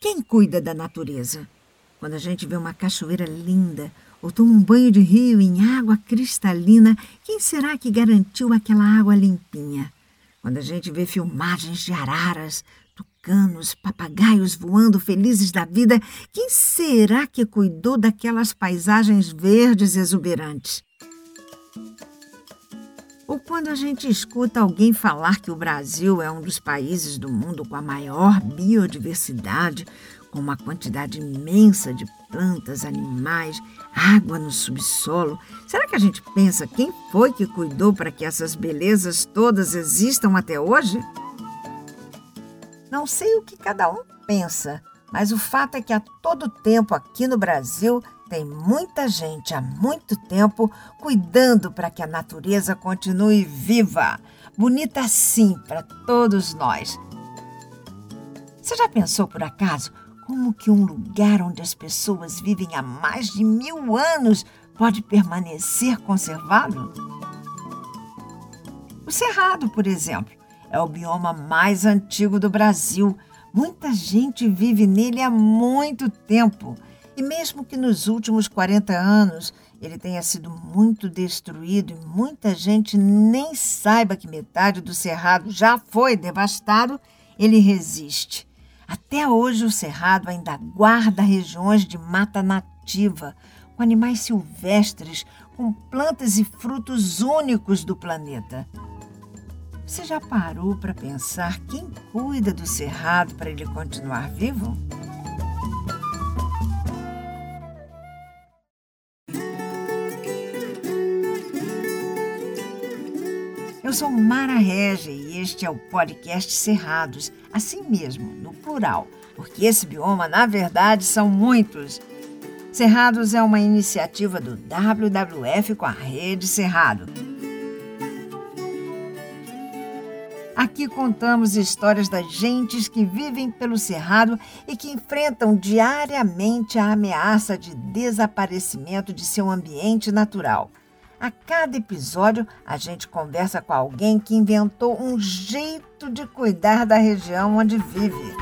Quem cuida da natureza? Quando a gente vê uma cachoeira linda ou toma um banho de rio em água cristalina, quem será que garantiu aquela água limpinha? Quando a gente vê filmagens de araras, tucanos, papagaios voando felizes da vida, quem será que cuidou daquelas paisagens verdes exuberantes? Ou quando a gente escuta alguém falar que o Brasil é um dos países do mundo com a maior biodiversidade, com uma quantidade imensa de plantas, animais, água no subsolo, será que a gente pensa quem foi que cuidou para que essas belezas todas existam até hoje? Não sei o que cada um pensa, mas o fato é que a todo tempo aqui no Brasil tem muita gente há muito tempo cuidando para que a natureza continue viva, bonita assim para todos nós. Você já pensou por acaso como que um lugar onde as pessoas vivem há mais de mil anos pode permanecer conservado? O Cerrado, por exemplo, é o bioma mais antigo do Brasil. Muita gente vive nele há muito tempo. E mesmo que nos últimos 40 anos ele tenha sido muito destruído e muita gente nem saiba que metade do cerrado já foi devastado, ele resiste. Até hoje, o Cerrado ainda guarda regiões de mata nativa, com animais silvestres, com plantas e frutos únicos do planeta. Você já parou para pensar quem cuida do Cerrado para ele continuar vivo? Eu sou Mara Rege e este é o podcast Cerrados, assim mesmo, no plural, porque esse bioma, na verdade, são muitos. Cerrados é uma iniciativa do WWF com a Rede Cerrado. Aqui contamos histórias das gentes que vivem pelo Cerrado e que enfrentam diariamente a ameaça de desaparecimento de seu ambiente natural. A cada episódio, a gente conversa com alguém que inventou um jeito de cuidar da região onde vive.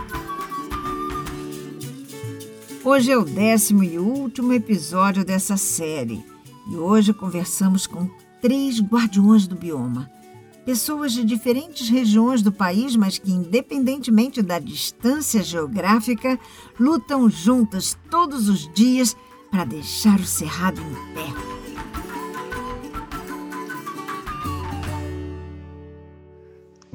Hoje é o décimo e último episódio dessa série e hoje conversamos com três guardiões do bioma. Pessoas de diferentes regiões do país, mas que, independentemente da distância geográfica, lutam juntas todos os dias para deixar o cerrado em pé.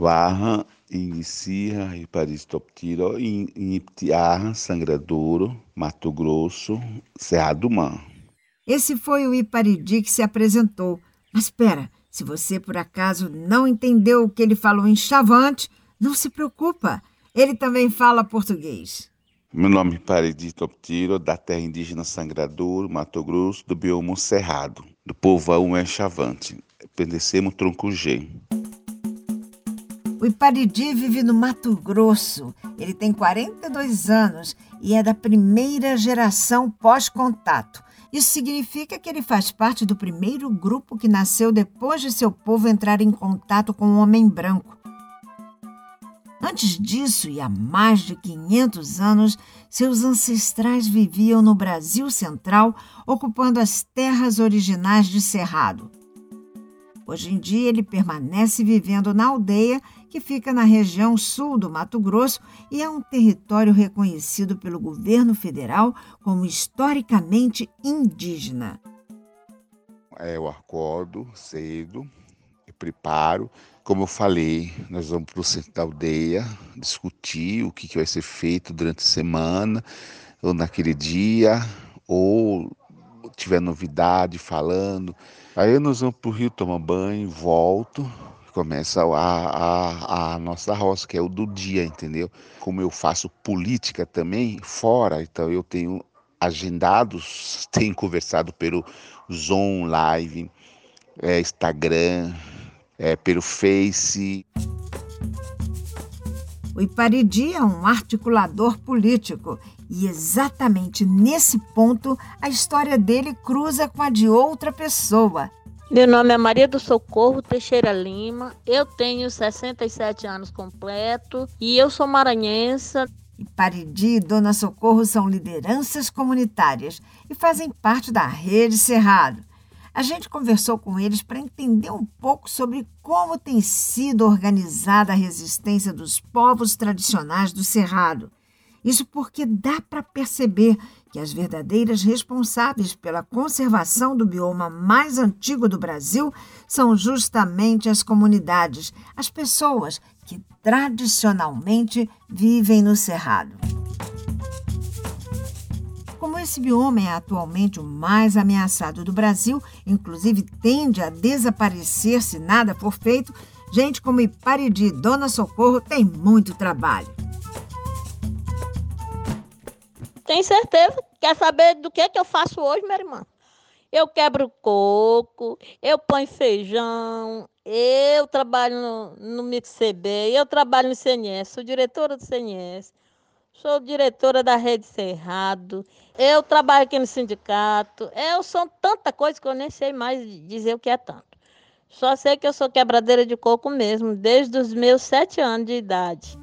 Varra, Inicia, Iparistoptiro, Iniptiarra, Sangradouro, Mato Grosso, Serra do Man. Esse foi o Iparidi que se apresentou. Mas espera, se você por acaso não entendeu o que ele falou em Chavante, não se preocupa. Ele também fala português. Meu nome é Paridi Toptiro, da terra indígena Sangradouro, Mato Grosso, do bioma Cerrado, do povo Aum é Chavante. Pendecemos tronco G. O Iparidi vive no Mato Grosso. Ele tem 42 anos e é da primeira geração pós-contato. Isso significa que ele faz parte do primeiro grupo que nasceu depois de seu povo entrar em contato com o homem branco. Antes disso, e há mais de 500 anos, seus ancestrais viviam no Brasil Central, ocupando as terras originais de Cerrado. Hoje em dia, ele permanece vivendo na aldeia que fica na região sul do Mato Grosso e é um território reconhecido pelo governo federal como historicamente indígena. É, eu acordo cedo, eu preparo. Como eu falei, nós vamos para o centro da aldeia discutir o que, que vai ser feito durante a semana, ou naquele dia, ou tiver novidade falando. Aí nós vamos para o rio tomar banho, volto, começa a, a, a, nossa roça, que é o do dia, entendeu? Como eu faço política também fora, então eu tenho agendados, tenho conversado pelo Zoom Live, é, Instagram, é, pelo Face. O Iparidi é um articulador político e exatamente nesse ponto a história dele cruza com a de outra pessoa, meu nome é Maria do Socorro Teixeira Lima, eu tenho 67 anos completo e eu sou maranhense. E Paridi e Dona Socorro são lideranças comunitárias e fazem parte da Rede Cerrado. A gente conversou com eles para entender um pouco sobre como tem sido organizada a resistência dos povos tradicionais do Cerrado. Isso porque dá para perceber que as verdadeiras responsáveis pela conservação do bioma mais antigo do Brasil são justamente as comunidades, as pessoas que tradicionalmente vivem no Cerrado. Como esse bioma é atualmente o mais ameaçado do Brasil, inclusive tende a desaparecer se nada for feito, gente como Iparidi e Dona Socorro tem muito trabalho. Tem certeza? Quer saber do que, que eu faço hoje, minha irmã? Eu quebro coco, eu ponho feijão, eu trabalho no, no MixCB, eu trabalho no CNS, sou diretora do CNS, sou diretora da Rede Cerrado, eu trabalho aqui no sindicato, eu sou tanta coisa que eu nem sei mais dizer o que é tanto. Só sei que eu sou quebradeira de coco mesmo, desde os meus sete anos de idade.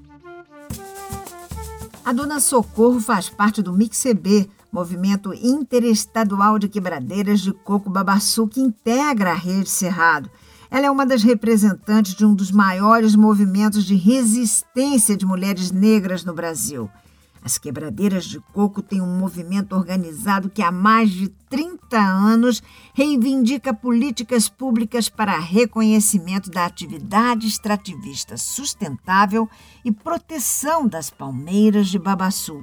A dona Socorro faz parte do MixCB, movimento interestadual de quebradeiras de coco babaçu que integra a rede Cerrado. Ela é uma das representantes de um dos maiores movimentos de resistência de mulheres negras no Brasil. As quebradeiras de coco têm um movimento organizado que há mais de 30 anos reivindica políticas públicas para reconhecimento da atividade extrativista sustentável e proteção das palmeiras de babaçu.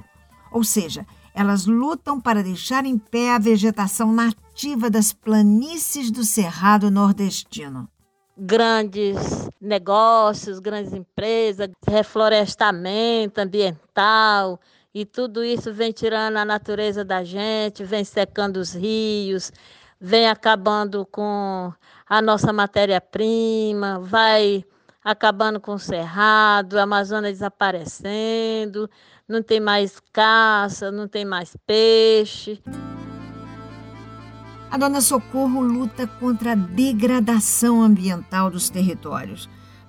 Ou seja, elas lutam para deixar em pé a vegetação nativa das planícies do Cerrado Nordestino grandes negócios, grandes empresas, reflorestamento ambiental, e tudo isso vem tirando a natureza da gente, vem secando os rios, vem acabando com a nossa matéria-prima, vai acabando com o cerrado, a Amazônia desaparecendo, não tem mais caça, não tem mais peixe. A Dona Socorro luta contra a degradação ambiental dos territórios.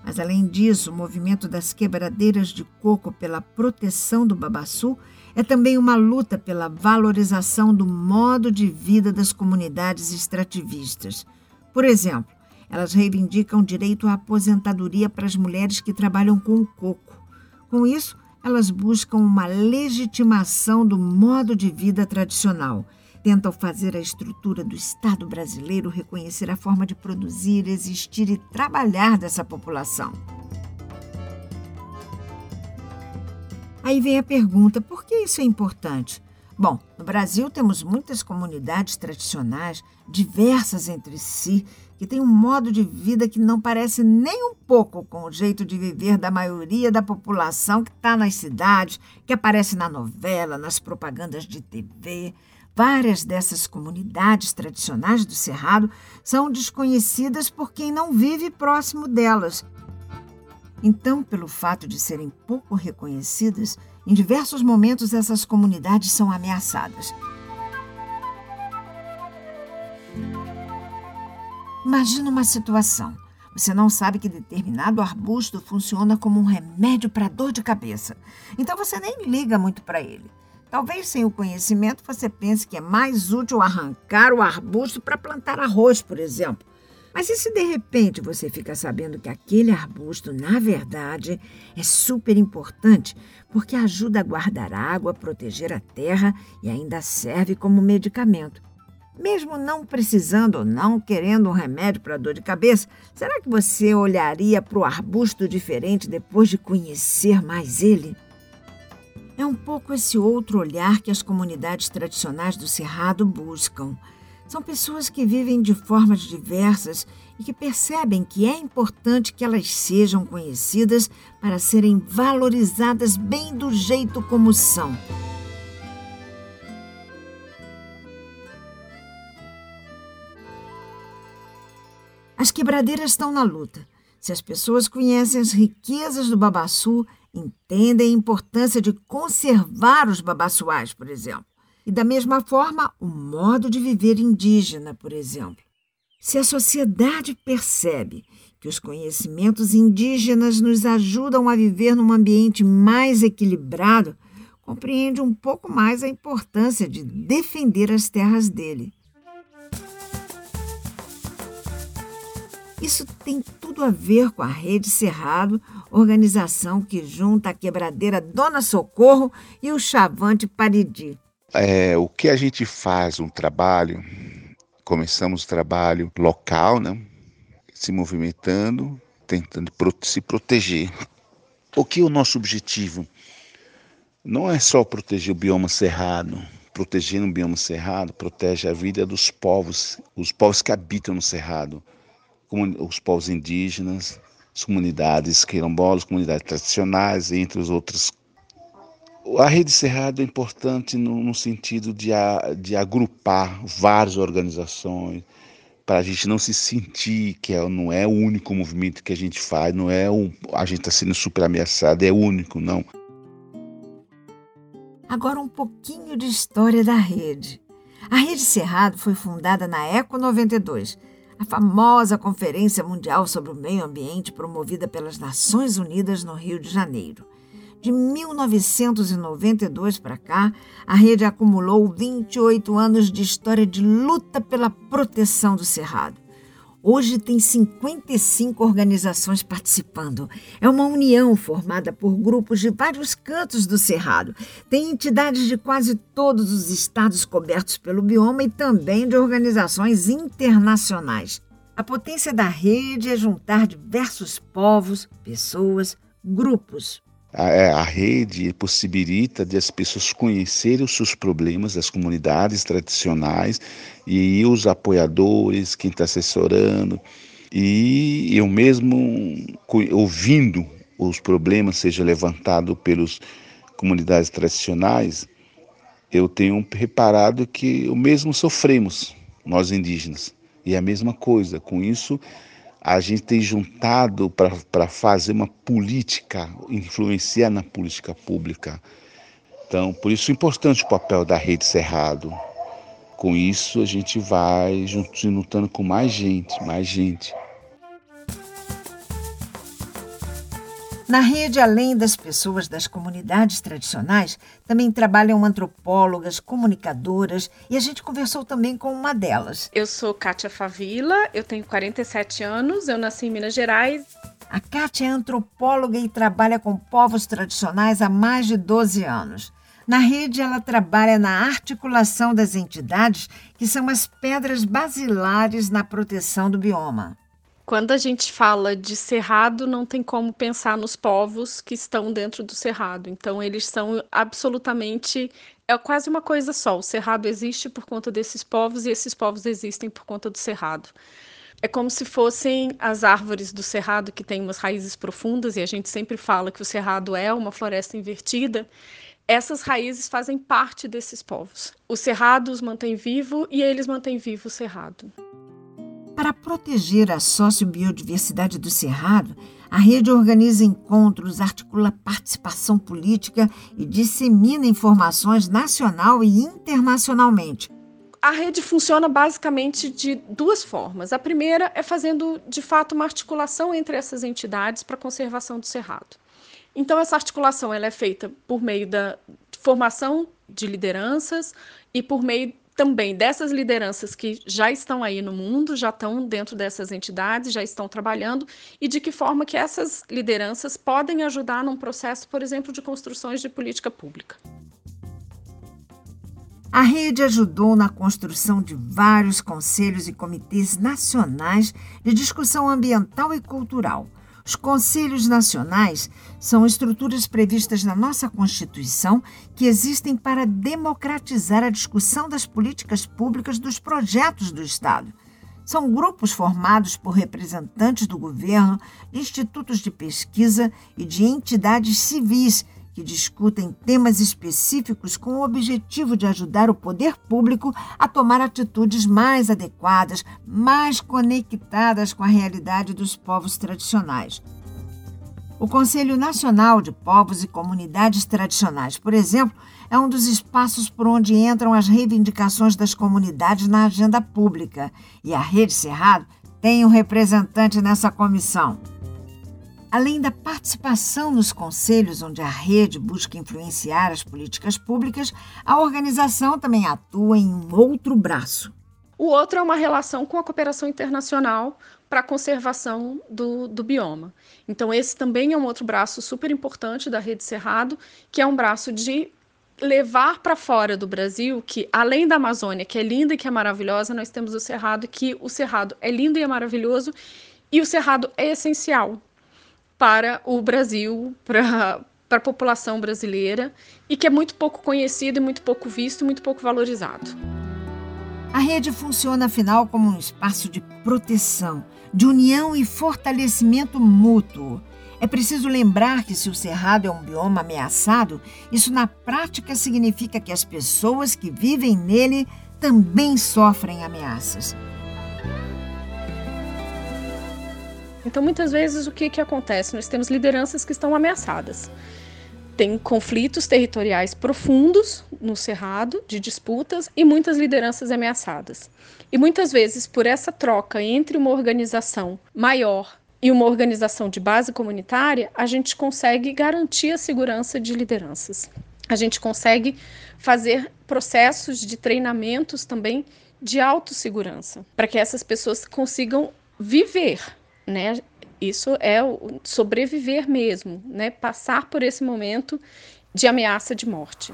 Mas, além disso, o movimento das quebradeiras de coco pela proteção do babaçu é também uma luta pela valorização do modo de vida das comunidades extrativistas. Por exemplo, elas reivindicam direito à aposentadoria para as mulheres que trabalham com o coco. Com isso, elas buscam uma legitimação do modo de vida tradicional tentam fazer a estrutura do Estado brasileiro reconhecer a forma de produzir, existir e trabalhar dessa população. Aí vem a pergunta: por que isso é importante? Bom, no Brasil temos muitas comunidades tradicionais, diversas entre si, que têm um modo de vida que não parece nem um pouco com o jeito de viver da maioria da população que está nas cidades, que aparece na novela, nas propagandas de TV. Várias dessas comunidades tradicionais do Cerrado são desconhecidas por quem não vive próximo delas. Então, pelo fato de serem pouco reconhecidas, em diversos momentos essas comunidades são ameaçadas. Imagina uma situação. Você não sabe que determinado arbusto funciona como um remédio para dor de cabeça. Então você nem liga muito para ele. Talvez sem o conhecimento você pense que é mais útil arrancar o arbusto para plantar arroz, por exemplo. Mas e se de repente você fica sabendo que aquele arbusto, na verdade, é super importante porque ajuda a guardar água, proteger a terra e ainda serve como medicamento? Mesmo não precisando ou não querendo um remédio para dor de cabeça, será que você olharia para o arbusto diferente depois de conhecer mais ele? É um pouco esse outro olhar que as comunidades tradicionais do Cerrado buscam. São pessoas que vivem de formas diversas e que percebem que é importante que elas sejam conhecidas para serem valorizadas bem do jeito como são. As quebradeiras estão na luta. Se as pessoas conhecem as riquezas do babaçu, entendem a importância de conservar os babaçuais, por exemplo. E da mesma forma, o modo de viver indígena, por exemplo. Se a sociedade percebe que os conhecimentos indígenas nos ajudam a viver num ambiente mais equilibrado, compreende um pouco mais a importância de defender as terras dele. Isso tem tudo a ver com a Rede Cerrado, organização que junta a quebradeira Dona Socorro e o Chavante Paridi. É, o que a gente faz um trabalho, começamos o trabalho local, né? se movimentando, tentando se proteger. O que é o nosso objetivo? Não é só proteger o bioma cerrado. Protegendo o bioma cerrado, protege a vida dos povos, os povos que habitam no cerrado os povos indígenas, as comunidades quilombolas, comunidades tradicionais, entre os outros. A Rede Cerrado é importante no, no sentido de, a, de agrupar várias organizações, para a gente não se sentir que é, não é o único movimento que a gente faz, não é o, a gente está sendo super ameaçado, é único, não. Agora um pouquinho de história da rede. A Rede Cerrado foi fundada na Eco 92 a famosa Conferência Mundial sobre o Meio Ambiente promovida pelas Nações Unidas no Rio de Janeiro. De 1992 para cá, a rede acumulou 28 anos de história de luta pela proteção do Cerrado. Hoje tem 55 organizações participando. É uma união formada por grupos de vários cantos do Cerrado. Tem entidades de quase todos os estados cobertos pelo bioma e também de organizações internacionais. A potência da rede é juntar diversos povos, pessoas, grupos a, é, a, rede possibilita de as pessoas conhecerem os seus problemas, as comunidades tradicionais e os apoiadores, quem está assessorando. E eu mesmo, ouvindo os problemas seja levantado pelas comunidades tradicionais, eu tenho reparado que o mesmo sofremos, nós indígenas. E é a mesma coisa. Com isso, a gente tem juntado para fazer uma política, influenciar na política pública. Então, por isso é importante o papel da Rede Cerrado. Com isso, a gente vai juntando com mais gente, mais gente. Na rede, além das pessoas das comunidades tradicionais, também trabalham antropólogas, comunicadoras e a gente conversou também com uma delas. Eu sou Kátia Favila, eu tenho 47 anos, eu nasci em Minas Gerais. A Kátia é antropóloga e trabalha com povos tradicionais há mais de 12 anos. Na rede, ela trabalha na articulação das entidades que são as pedras basilares na proteção do bioma. Quando a gente fala de cerrado, não tem como pensar nos povos que estão dentro do cerrado. Então, eles são absolutamente. É quase uma coisa só. O cerrado existe por conta desses povos e esses povos existem por conta do cerrado. É como se fossem as árvores do cerrado que têm umas raízes profundas, e a gente sempre fala que o cerrado é uma floresta invertida. Essas raízes fazem parte desses povos. O cerrado os mantém vivo e eles mantêm vivo o cerrado. Para proteger a sociobiodiversidade do Cerrado, a rede organiza encontros, articula participação política e dissemina informações nacional e internacionalmente. A rede funciona basicamente de duas formas. A primeira é fazendo, de fato, uma articulação entre essas entidades para a conservação do cerrado. Então, essa articulação ela é feita por meio da formação de lideranças e por meio também dessas lideranças que já estão aí no mundo, já estão dentro dessas entidades, já estão trabalhando, e de que forma que essas lideranças podem ajudar num processo, por exemplo, de construções de política pública. A rede ajudou na construção de vários conselhos e comitês nacionais de discussão ambiental e cultural os conselhos nacionais são estruturas previstas na nossa Constituição que existem para democratizar a discussão das políticas públicas dos projetos do Estado. São grupos formados por representantes do governo, de institutos de pesquisa e de entidades civis que discutem temas específicos com o objetivo de ajudar o poder público a tomar atitudes mais adequadas, mais conectadas com a realidade dos povos tradicionais. O Conselho Nacional de Povos e Comunidades Tradicionais, por exemplo, é um dos espaços por onde entram as reivindicações das comunidades na agenda pública, e a Rede Cerrado tem um representante nessa comissão. Além da participação nos conselhos onde a rede busca influenciar as políticas públicas, a organização também atua em um outro braço. O outro é uma relação com a cooperação internacional para a conservação do, do bioma. Então, esse também é um outro braço super importante da Rede Cerrado, que é um braço de levar para fora do Brasil que, além da Amazônia, que é linda e que é maravilhosa, nós temos o Cerrado, que o Cerrado é lindo e é maravilhoso, e o Cerrado é essencial para o Brasil, para a população brasileira e que é muito pouco conhecido muito pouco visto, muito pouco valorizado. A rede funciona afinal como um espaço de proteção, de união e fortalecimento mútuo. É preciso lembrar que se o cerrado é um bioma ameaçado, isso na prática significa que as pessoas que vivem nele também sofrem ameaças. Então, muitas vezes, o que, que acontece? Nós temos lideranças que estão ameaçadas. Tem conflitos territoriais profundos no Cerrado, de disputas, e muitas lideranças ameaçadas. E muitas vezes, por essa troca entre uma organização maior e uma organização de base comunitária, a gente consegue garantir a segurança de lideranças. A gente consegue fazer processos de treinamentos também de autossegurança, para que essas pessoas consigam viver né? Isso é sobreviver mesmo, né? Passar por esse momento de ameaça de morte.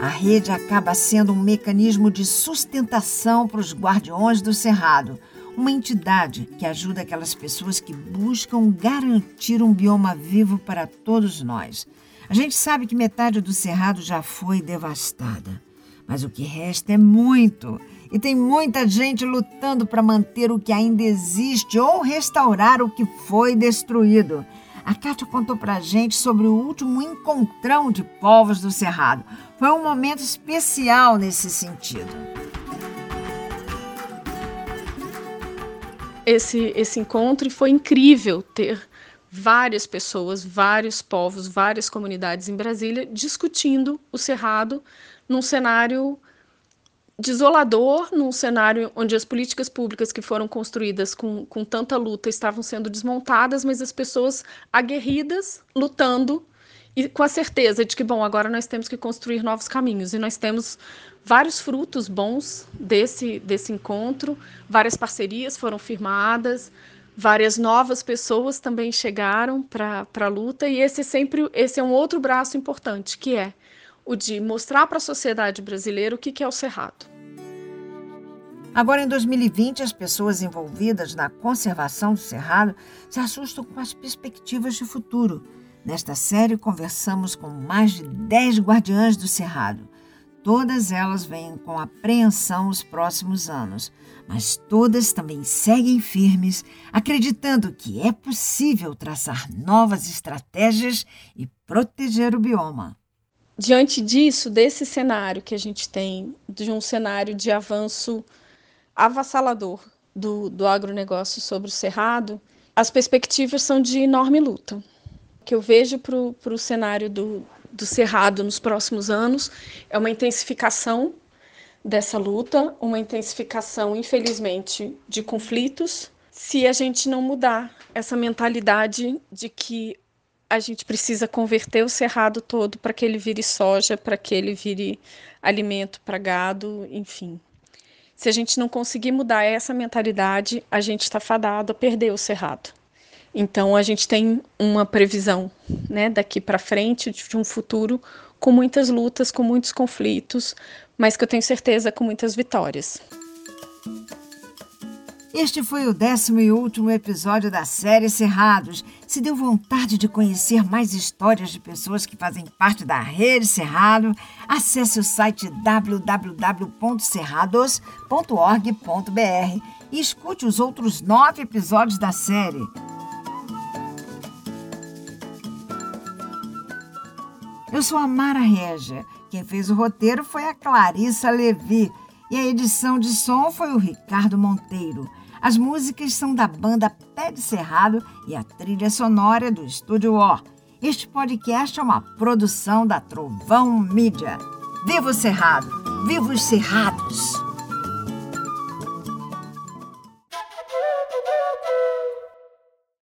A rede acaba sendo um mecanismo de sustentação para os guardiões do Cerrado, uma entidade que ajuda aquelas pessoas que buscam garantir um bioma vivo para todos nós. A gente sabe que metade do Cerrado já foi devastada, mas o que resta é muito. E tem muita gente lutando para manter o que ainda existe ou restaurar o que foi destruído. A Kátia contou para a gente sobre o último encontrão de povos do Cerrado. Foi um momento especial nesse sentido. Esse, esse encontro foi incrível ter várias pessoas, vários povos, várias comunidades em Brasília discutindo o Cerrado num cenário desolador num cenário onde as políticas públicas que foram construídas com, com tanta luta estavam sendo desmontadas, mas as pessoas aguerridas lutando e com a certeza de que, bom, agora nós temos que construir novos caminhos. E nós temos vários frutos bons desse, desse encontro, várias parcerias foram firmadas, várias novas pessoas também chegaram para a luta. E esse sempre esse é um outro braço importante que é o de mostrar para a sociedade brasileira o que, é o Cerrado. Agora, em 2020, as pessoas envolvidas na conservação do Cerrado se assustam com as perspectivas de futuro. Nesta série, conversamos com mais de 10 guardiãs do Cerrado. Todas elas vêm com apreensão os próximos anos, mas todas também seguem firmes, acreditando que é possível traçar novas estratégias e proteger o bioma diante disso, desse cenário que a gente tem, de um cenário de avanço avassalador do, do agronegócio sobre o cerrado, as perspectivas são de enorme luta. O que eu vejo para o cenário do, do cerrado nos próximos anos é uma intensificação dessa luta, uma intensificação, infelizmente, de conflitos, se a gente não mudar essa mentalidade de que a gente precisa converter o cerrado todo para que ele vire soja, para que ele vire alimento para gado, enfim. Se a gente não conseguir mudar essa mentalidade, a gente está fadado a perder o cerrado. Então a gente tem uma previsão, né, daqui para frente de um futuro com muitas lutas, com muitos conflitos, mas que eu tenho certeza com muitas vitórias. Este foi o décimo e último episódio da série Cerrados. Se deu vontade de conhecer mais histórias de pessoas que fazem parte da Rede Cerrado, acesse o site www.cerrados.org.br e escute os outros nove episódios da série. Eu sou a Mara Regia. Quem fez o roteiro foi a Clarissa Levi. E a edição de som foi o Ricardo Monteiro. As músicas são da banda Pé de Cerrado e a trilha sonora do Estúdio O. Este podcast é uma produção da Trovão Mídia. Viva o Cerrado! Viva os Cerrados!